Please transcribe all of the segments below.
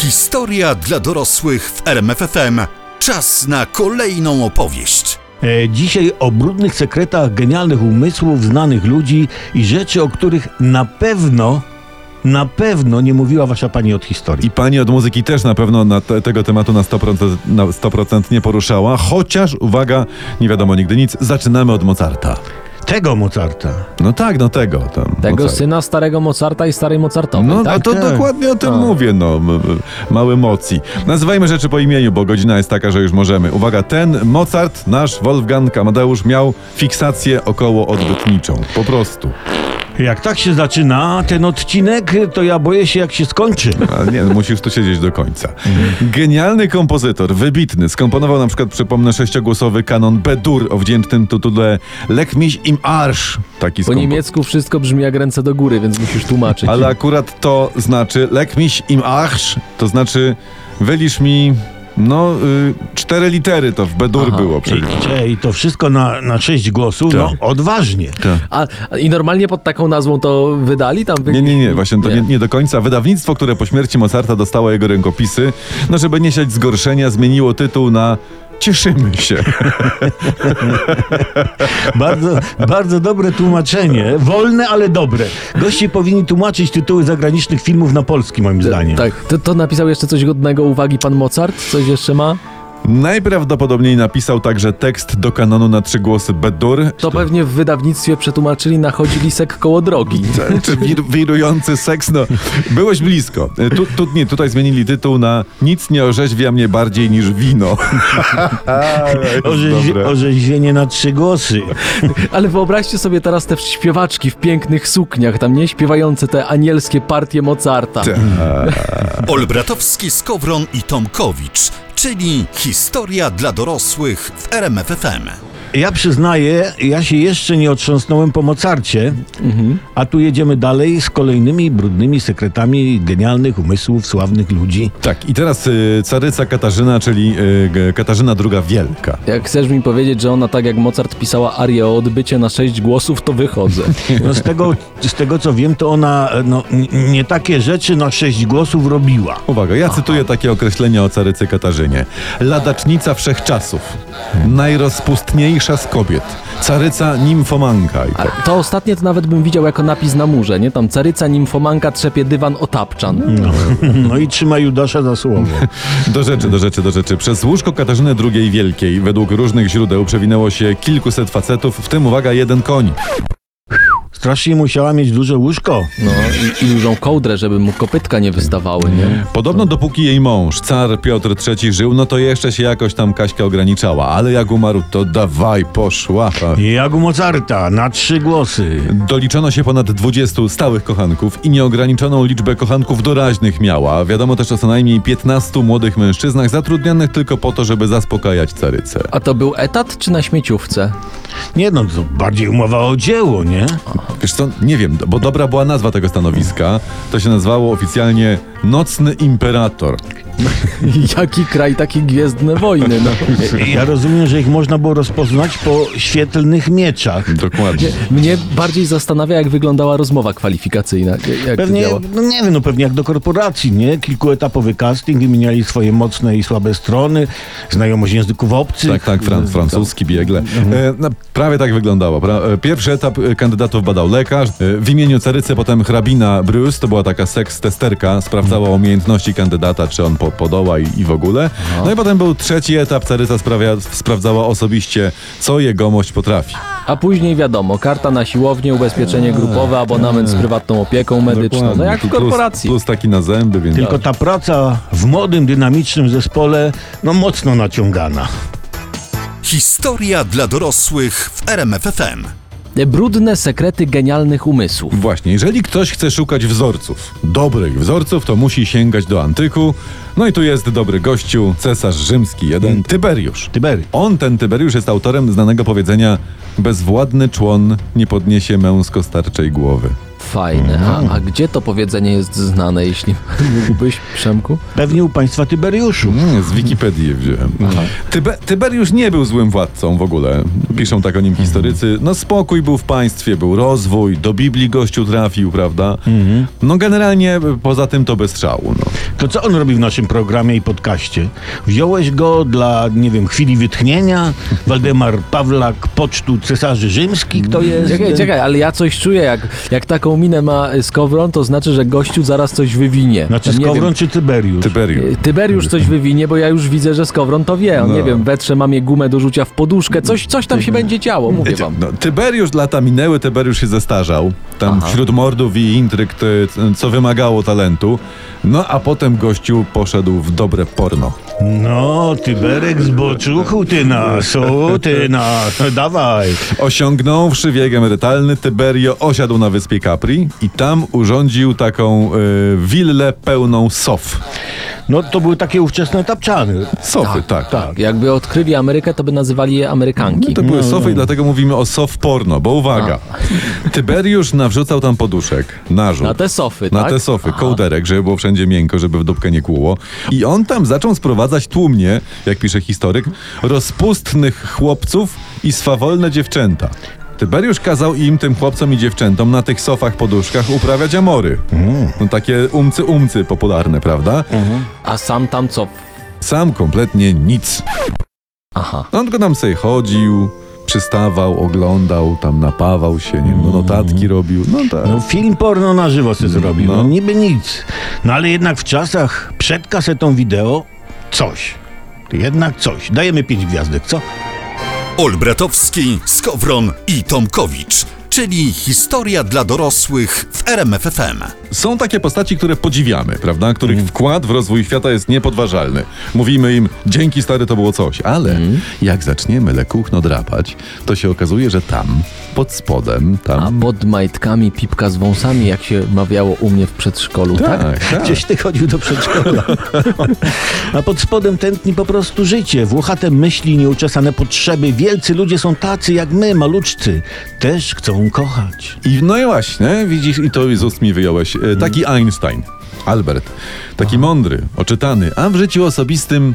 Historia dla dorosłych w RMFFM. Czas na kolejną opowieść. E, Dzisiaj o brudnych sekretach genialnych umysłów, znanych ludzi i rzeczy, o których na pewno, na pewno nie mówiła wasza pani od historii. I pani od muzyki też na pewno na te, tego tematu na 100%, na 100% nie poruszała, chociaż, uwaga, nie wiadomo nigdy nic, zaczynamy od Mozarta. Tego Mozarta. No tak, no tego. Tam, Tego Mozart. syna starego Mozarta i starej Mozartowej, No tak? to, tak. dokładnie o tym mówię, no. Mały mocji. Nazywajmy rzeczy po imieniu, bo godzina jest taka, że już możemy. Uwaga, ten Mozart, nasz Wolfgang Amadeusz, miał fiksację około odbytniczą. Po prostu. Jak tak się zaczyna ten odcinek, to ja boję się jak się skończy. Ale nie, no musisz tu siedzieć do końca. Genialny kompozytor, wybitny, skomponował na przykład, przypomnę, sześciogłosowy kanon B-dur o wdzięcznym tytule Lek mich im Arsch. Taki Po skompo- niemiecku wszystko brzmi jak ręce do góry, więc musisz tłumaczyć. Ale akurat to znaczy Lek mich im Arsch, to znaczy wylisz mi, no, y, cztery litery to w B-dur Aha. było I, przecież. i to wszystko na, na sześć głosów, no Tak. odważnie. A, a I normalnie pod taką nazwą to wydali? Tam. Nie, nie, nie, właśnie to nie, nie do końca. Wydawnictwo, które po śmierci Mozarta dostało jego rękopisy, no żeby nie siać zgorszenia, zmieniło tytuł na Cieszymy się. Bardzo, bardzo dobre tłumaczenie. Wolne, ale dobre. Goście powinni tłumaczyć tytuły zagranicznych filmów na polski, moim zdaniem. Tak, to, to napisał jeszcze coś godnego uwagi pan Mozart? Coś jeszcze ma? Najprawdopodobniej napisał także tekst do kanonu na trzy głosy B-dur. To pewnie w wydawnictwie przetłumaczyli na chodzi lisek koło drogi. Czy wir, wirujący seks, no byłeś blisko. Tu, tu, nie, tutaj zmienili tytuł na Nic nie orzeźwia mnie bardziej niż wino. Orzeź, orzeźwienie na trzy głosy. Ale wyobraźcie sobie teraz te śpiewaczki w pięknych sukniach, tam nie? Śpiewające te anielskie partie Mozarta. Olbratowski, Skowron i Tomkowicz, czyli historia dla dorosłych w RMFFM. Ja przyznaję, ja się jeszcze nie otrząsnąłem po Mozarcie, Mhm. a tu jedziemy dalej z kolejnymi brudnymi sekretami genialnych umysłów sławnych ludzi. Tak, i teraz y, caryca Katarzyna, czyli y, Katarzyna II Wielka. Jak chcesz mi powiedzieć, że ona tak jak Mozart pisała arię o odbycie na sześć głosów, to wychodzę. No z, tego, z tego co wiem, to ona no, n- nie takie rzeczy na sześć głosów robiła. Uwaga, ja cytuję takie określenie o carycy Katarzynie. Ladacznica wszechczasów, najrozpustniejsza z kobiet, caryca nimfomanka. I A tak. to ostatnie to nawet bym widział jako napis na murze, nie? Tam caryca nimfomanka trzepie dywan o tapczan. No, no i trzyma Judasza za słowo. Do rzeczy, do rzeczy, do rzeczy. Przez łóżko Katarzyny II Wielkiej, według różnych źródeł, przewinęło się kilkuset facetów, w tym, uwaga, jeden koń. Strasznie musiała mieć duże łóżko. No i, i dużą kołdrę, żeby mu kopytka nie wystawały, nie? Podobno dopóki jej mąż, car Piotr III żył, no to jeszcze się jakoś tam Kaśka ograniczała, ale jak umarł, to dawaj, poszła. Jak u Mozarta, na trzy głosy. Doliczono się ponad 20 stałych kochanków i nieograniczoną liczbę kochanków doraźnych miała. Wiadomo też o co najmniej 15 młodych mężczyznach zatrudnionych tylko po to, żeby zaspokajać carycę. A to był etat czy na śmieciówce? Nie no, to bardziej umowa o dzieło, nie? Wiesz co, nie wiem, bo dobra była nazwa tego stanowiska. To się nazywało oficjalnie Nocny Imperator. Jaki kraj, takie gwiezdne wojny, no. Ja rozumiem, że ich można było rozpoznać po świetlnych mieczach. Dokładnie. Mnie bardziej zastanawia, jak wyglądała rozmowa kwalifikacyjna. Jak Pewnie, no nie wiem, no pewnie jak do korporacji, nie? Kilkuetapowy casting, wymieniali swoje mocne i słabe strony, znajomość języków obcych. Tak, tak, fran francuski biegle. E, no, prawie tak wyglądało. Pra, e, pierwszy etap e, kandydatów badał lekarz. E, w imieniu carycy potem hrabina Bruce, to była taka seks testerka, sprawdzała umiejętności kandydata, czy on po, podoła i, i w ogóle. No i potem był trzeci etap, caryca sprawia, sprawdzała osobiście, co jegomość potrafi. A później wiadomo, karta na siłownię, ubezpieczenie grupowe, abonament z prywatną opieką medyczną. No jak w Tu plus- korporacji. Plus taki na zęby, więc... Tylko ta praca w młodym, dynamicznym zespole, no mocno naciągana. Historia dla dorosłych w RMFFM. Brudne sekrety genialnych umysłów. Właśnie, jeżeli ktoś chce szukać wzorców, dobrych wzorców, to musi sięgać do antyku. No i tu jest dobry gościu, cesarz rzymski jeden, Tyberiusz. Tybery. On, ten Tyberiusz, jest autorem znanego powiedzenia bezwładny człon nie podniesie męsko-starczej głowy. Fajne. A, a gdzie to powiedzenie jest znane, jeśli mógłbyś, Przemku? Pewnie u państwa Tyberiuszu. Mm, z Wikipedii je wziąłem. Tybe, Tyberiusz nie był złym władcą w ogóle. Piszą tak o nim historycy. No spokój był w państwie, był rozwój, do Biblii gościu trafił, prawda? No generalnie poza tym to bez strzału. No. To co on robi w naszym programie i podcaście? Wziąłeś go dla, nie wiem, chwili wytchnienia? Waldemar Pawlak, pocztu cesarzy rzymskich? Kto jest? Czekaj, czekaj, ale ja coś czuję, jak, jak taką minę ma Skowron, to znaczy, że gościu zaraz coś wywinie. Znaczy nie Skowron wiem, czy Tyberiusz? Tyberiusz. y, Tyberiusz coś wywinie, bo ja już widzę, że Skowron to wie. On, No. nie wiem, wetrze mamie gumę do rzucia w poduszkę, coś, coś tam się będzie działo, mówię wam. no, Tyberiusz lata minęły, Tyberiusz się zestarzał. Tam Aha. wśród mordów i intryg, to, co wymagało talentu. No a potem gościu poszedł w dobre porno. No, Tyberek z boczuchu, ty nas, o, ty nas, no, dawaj. Osiągnąwszy wiek emerytalny, Tyberio osiadł na wyspie Capri i tam urządził taką y, willę pełną sof. No to były takie ówczesne tapczany. Sofy, tak. Tak, jakby odkryli Amerykę, to by nazywali je Amerykanki. No to były sofy i dlatego mówimy o sof porno, bo uwaga. Tyberiusz nawrzucał tam poduszek, narzut. Na te sofy, Na tak? te sofy, kołderek, żeby było wszędzie miękko, żeby w dupkę nie kłuło. I on tam zaczął sprowadzać tłumnie, jak pisze historyk, rozpustnych chłopców i swawolne dziewczęta. Tyberiusz kazał im, tym chłopcom i dziewczętom, na tych sofach, poduszkach uprawiać amory. No takie umcy-umcy popularne, prawda? A sam tam co? Sam kompletnie nic. Aha. On tylko tam sobie chodził, przystawał, oglądał, tam napawał się, nie, no, notatki robił. No tak. No film porno na żywo se zrobił, no. No. niby nic. No ale jednak w czasach przed kasetą wideo coś. Jednak coś. Dajemy pięć gwiazdek, co? Olbratowski, Skowron i Tomkowicz, czyli historia dla dorosłych w RMFFM. Są takie postaci, które podziwiamy, prawda? Których wkład w rozwój świata jest niepodważalny. Mówimy im, dzięki stary to było coś, ale jak zaczniemy lekuchno drapać, to się okazuje, że tam, pod spodem, A tam... pod majtkami pipka z wąsami, jak się mawiało u mnie w przedszkolu, tak? tak, tak. Gdzieś ty chodził do przedszkola. A pod spodem tętni po prostu życie. Włochate myśli, nieuczesane potrzeby. Wielcy ludzie są tacy jak my, maluczcy. Też chcą kochać. I no i właśnie, widzisz, i to z ust mi wyjąłeś. E, Taki Einstein, Albert, taki mądry, oczytany, a w życiu osobistym.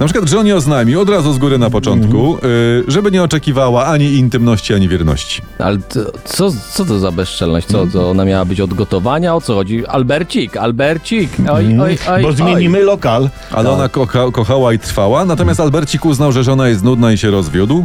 Na przykład żonie oznajmił od razu z góry na początku, y, żeby nie oczekiwała ani intymności, ani wierności. Ale to, co, co to za bezczelność? Co, to ona miała być od gotowania? O co chodzi? Albercik, Albercik! Oj, oj, oj, Bo zmienimy lokal. Ale ona kocha, kochała i trwała, natomiast Albercik uznał, że żona jest nudna i się rozwiódł.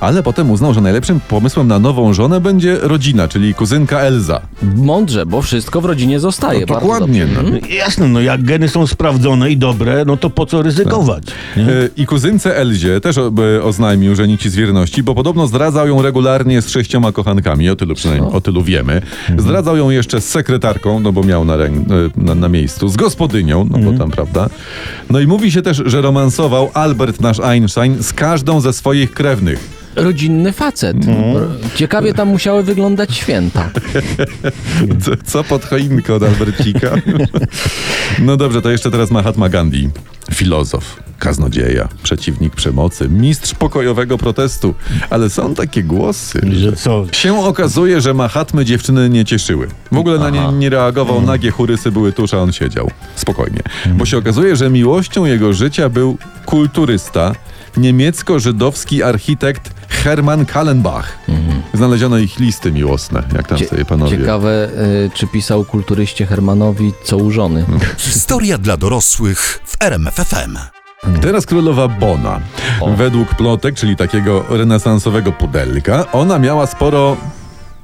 Ale potem uznał, że najlepszym pomysłem na nową żonę będzie rodzina, czyli kuzynka Elza. Mądrze, bo wszystko w rodzinie zostaje. No, bardzo dokładnie, dobrze. no. Mhm. Jasne, no jak geny są sprawdzone i dobre, no to po co ryzykować? Nie? E, I kuzynce Elzie też e, oznajmił, że nici z wierności, bo podobno zdradzał ją regularnie z sześcioma kochankami, o tylu przynajmniej, o tylu wiemy. Zdradzał ją jeszcze z sekretarką, no bo miał na, e, na, na miejscu, z gospodynią, no bo tam, prawda. No i mówi się też, że romansował Albert nasz Einstein z każdą ze swoich krewnych. Rodzinny facet. Ciekawie tam musiały wyglądać święta. Co, co pod choinkę od Albercika? No dobrze, to jeszcze teraz Mahatma Gandhi. Filozof, kaznodzieja, przeciwnik przemocy, mistrz pokojowego protestu. Ale są takie głosy, Że co? Się okazuje, że Mahatmy dziewczyny nie cieszyły. W ogóle na nie nie reagował, nagie churysy były tuż, a on siedział. Spokojnie. Bo się okazuje, że miłością jego życia był kulturysta, niemiecko-żydowski architekt Hermann Kallenbach. Znaleziono ich listy miłosne, jak tam Cie- sobie panowie. Ciekawe, y, czy pisał kulturyście Hermanowi co u żony. Historia dla dorosłych w RMFFM. Teraz królowa Bona. Według plotek, czyli takiego renesansowego pudelka, ona miała sporo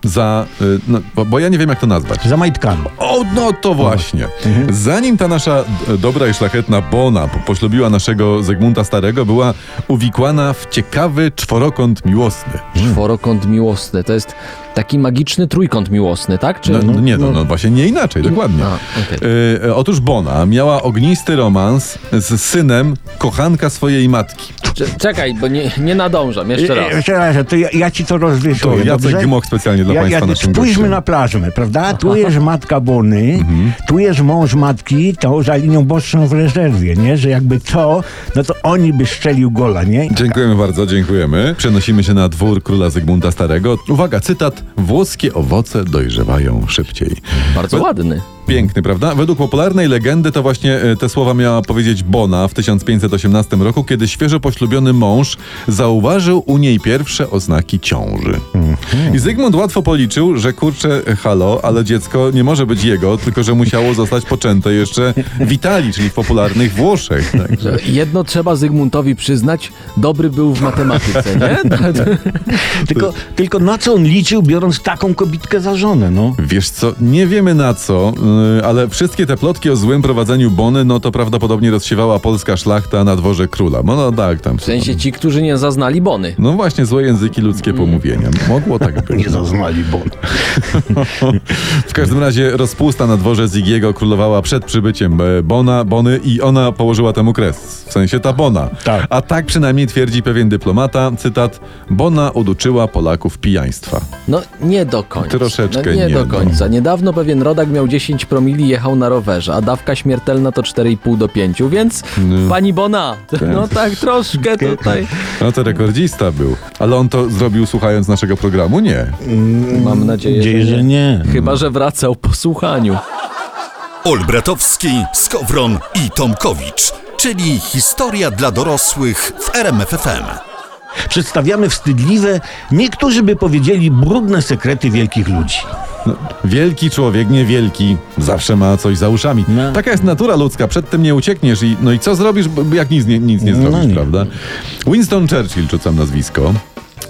za... y, No, bo, ja nie wiem, jak to nazwać. Za majtkami. O, no to właśnie. Zanim ta nasza d- dobra i szlachetna Bona po- poślubiła naszego Zygmunta Starego, była uwikłana w ciekawy czworokąt miłosny. Czworokąt miłosny. To jest Taki magiczny trójkąt miłosny, tak? Czy... No, no nie, no, no właśnie nie inaczej, dokładnie. A, okej. E, e, otóż Bona miała ognisty romans z synem kochanka swojej matki. Cze- Czekaj, bo nie, nie nadążam, jeszcze raz. Jeszcze raz, to ja, ja ci to To rozrysuję. Jacek dobrze? Gmoch specjalnie dla Ja, Państwa ja, spójrzmy gościem. na plażmę, prawda? Tu jest matka Bony, Mhm. tu jest mąż matki, to za linią boczną w rezerwie, nie? Że jakby co, no to oni by strzelił gola, nie? Dziękujemy bardzo, dziękujemy. Przenosimy się na dwór króla Zygmunta Starego. Uwaga, cytat. Włoskie owoce dojrzewają szybciej. Bardzo ładny. Piękny, prawda? Według popularnej legendy to właśnie e, te słowa miała powiedzieć Bona w 1518 roku, kiedy świeżo poślubiony mąż zauważył u niej pierwsze oznaki ciąży. I Zygmunt łatwo policzył, że kurczę, halo, ale dziecko nie może być jego, tylko że musiało zostać poczęte jeszcze w Italii, czyli w popularnych Włoszech. Także. Jedno trzeba Zygmuntowi przyznać, dobry był w matematyce, nie? Tylko, tylko na co on liczył, biorąc taką kobitkę za żonę, no? Wiesz co, nie wiemy na co, ale wszystkie te plotki o złym prowadzeniu Bony, no to prawdopodobnie rozsiewała polska szlachta na dworze króla. No, no tak, tam. W sensie ci, którzy nie zaznali bony. No właśnie, złe języki ludzkie pomówienia. Mogło tak być. Nie zaznali, bo... W każdym razie rozpusta na dworze Zigiego królowała przed przybyciem e, Bona, Bony i ona położyła temu kres. W sensie ta Bona. Tak. A tak przynajmniej twierdzi pewien dyplomata, cytat, Bona uduczyła Polaków pijaństwa. No nie do końca. Troszeczkę no, nie, nie, do no. końca. Niedawno pewien rodak miał 10 promili jechał na rowerze, a dawka śmiertelna to 4,5 do 5, więc pani Bona, no tak troszkę tutaj. No to rekordzista był. Ale on to zrobił słuchając naszego programu? Nie. Mam nadzieję, Dzieje, że że nie. nie. Chyba, że wracał po słuchaniu. Olbratowski, Skowron i Tomkowicz, czyli historia dla dorosłych w RMFFM. Przedstawiamy wstydliwe, niektórzy by powiedzieli brudne sekrety wielkich ludzi. No, wielki człowiek, niewielki, zawsze ma coś za uszami. No. Taka jest natura ludzka, przed tym nie uciekniesz i no i co zrobisz, jak nic nie, nic nie No zrobisz, nie. prawda? Winston Churchill, rzucam nazwisko.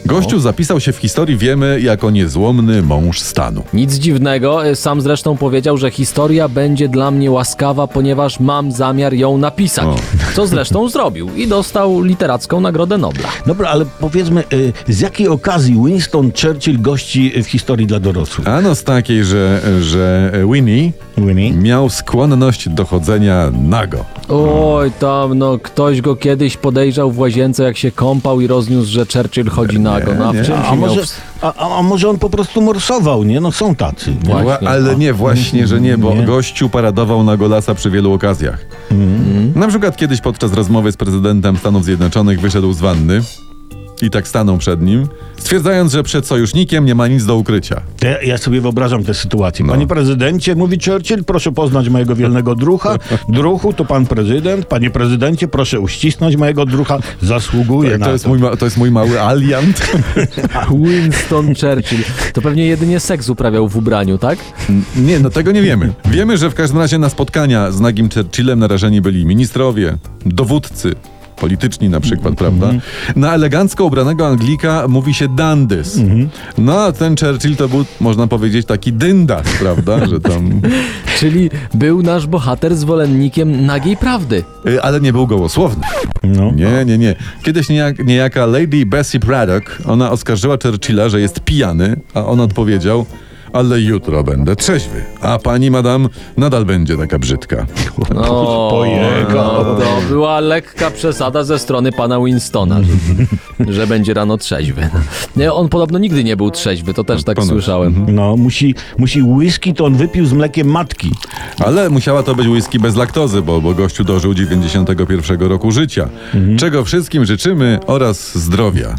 Gościu zapisał się w historii, wiemy, jako niezłomny mąż stanu. Nic dziwnego, e, sam zresztą powiedział, że historia będzie dla mnie łaskawa, ponieważ mam zamiar ją napisać. O. Co zresztą zrobił i dostał literacką Nagrodę Nobla. Dobra, ale powiedzmy, y, z jakiej okazji Winston Churchill gości w historii dla dorosłych? Ano z takiej, że, że Winnie Winnie? miał skłonność do chodzenia nago. Oj, tam no, ktoś go kiedyś podejrzał w łazience, jak się kąpał i rozniósł, że Churchill chodzi nago. No, a w nie. czym A może, a, a może on po prostu morsował, nie? No są tacy. Właśnie. Wła- ale nie, właśnie, że nie, bo Nie. gościu paradował na golasa przy wielu okazjach. Na przykład kiedyś podczas rozmowy z prezydentem Stanów Zjednoczonych wyszedł z wanny i tak stanął przed nim, stwierdzając, że przed sojusznikiem nie ma nic do ukrycia. Ja, ja sobie wyobrażam tę sytuację. No. Panie prezydencie, mówi Churchill, proszę poznać mojego wielnego drucha. Druchu to pan prezydent. Panie prezydencie, proszę uścisnąć mojego drucha. Zasługuje Tak, na to, to. jest mój, ma- to jest mój mały aliant. Winston Churchill. To pewnie jedynie seks uprawiał w ubraniu, tak? Nie, no tego nie wiemy. Wiemy, że w każdym razie na spotkania z nagim Churchillem narażeni byli ministrowie, dowódcy, polityczni na przykład, prawda? Na elegancko ubranego Anglika mówi się dandys. No a ten Churchill to był, można powiedzieć, taki dyndas, prawda? Że tam... Czyli był nasz bohater zwolennikiem nagiej prawdy. Y, Ale nie był gołosłowny. No. Nie, nie, nie. Kiedyś niejak, niejaka Lady Bessie Braddock, ona oskarżyła Churchilla, że jest pijany, a on odpowiedział, ale jutro będę trzeźwy, a pani madam nadal będzie taka brzydka. O, pojechał. no, to była lekka przesada ze strony pana Winstona, że, że będzie rano trzeźwy. Nie, on podobno nigdy nie był trzeźwy, to też tak Ponoć. słyszałem. No, musi, musi whisky, to on wypił z mlekiem matki. Ale musiała to być whisky bez laktozy, bo, bo gościu dożył 91 roku życia. Czego wszystkim życzymy oraz zdrowia.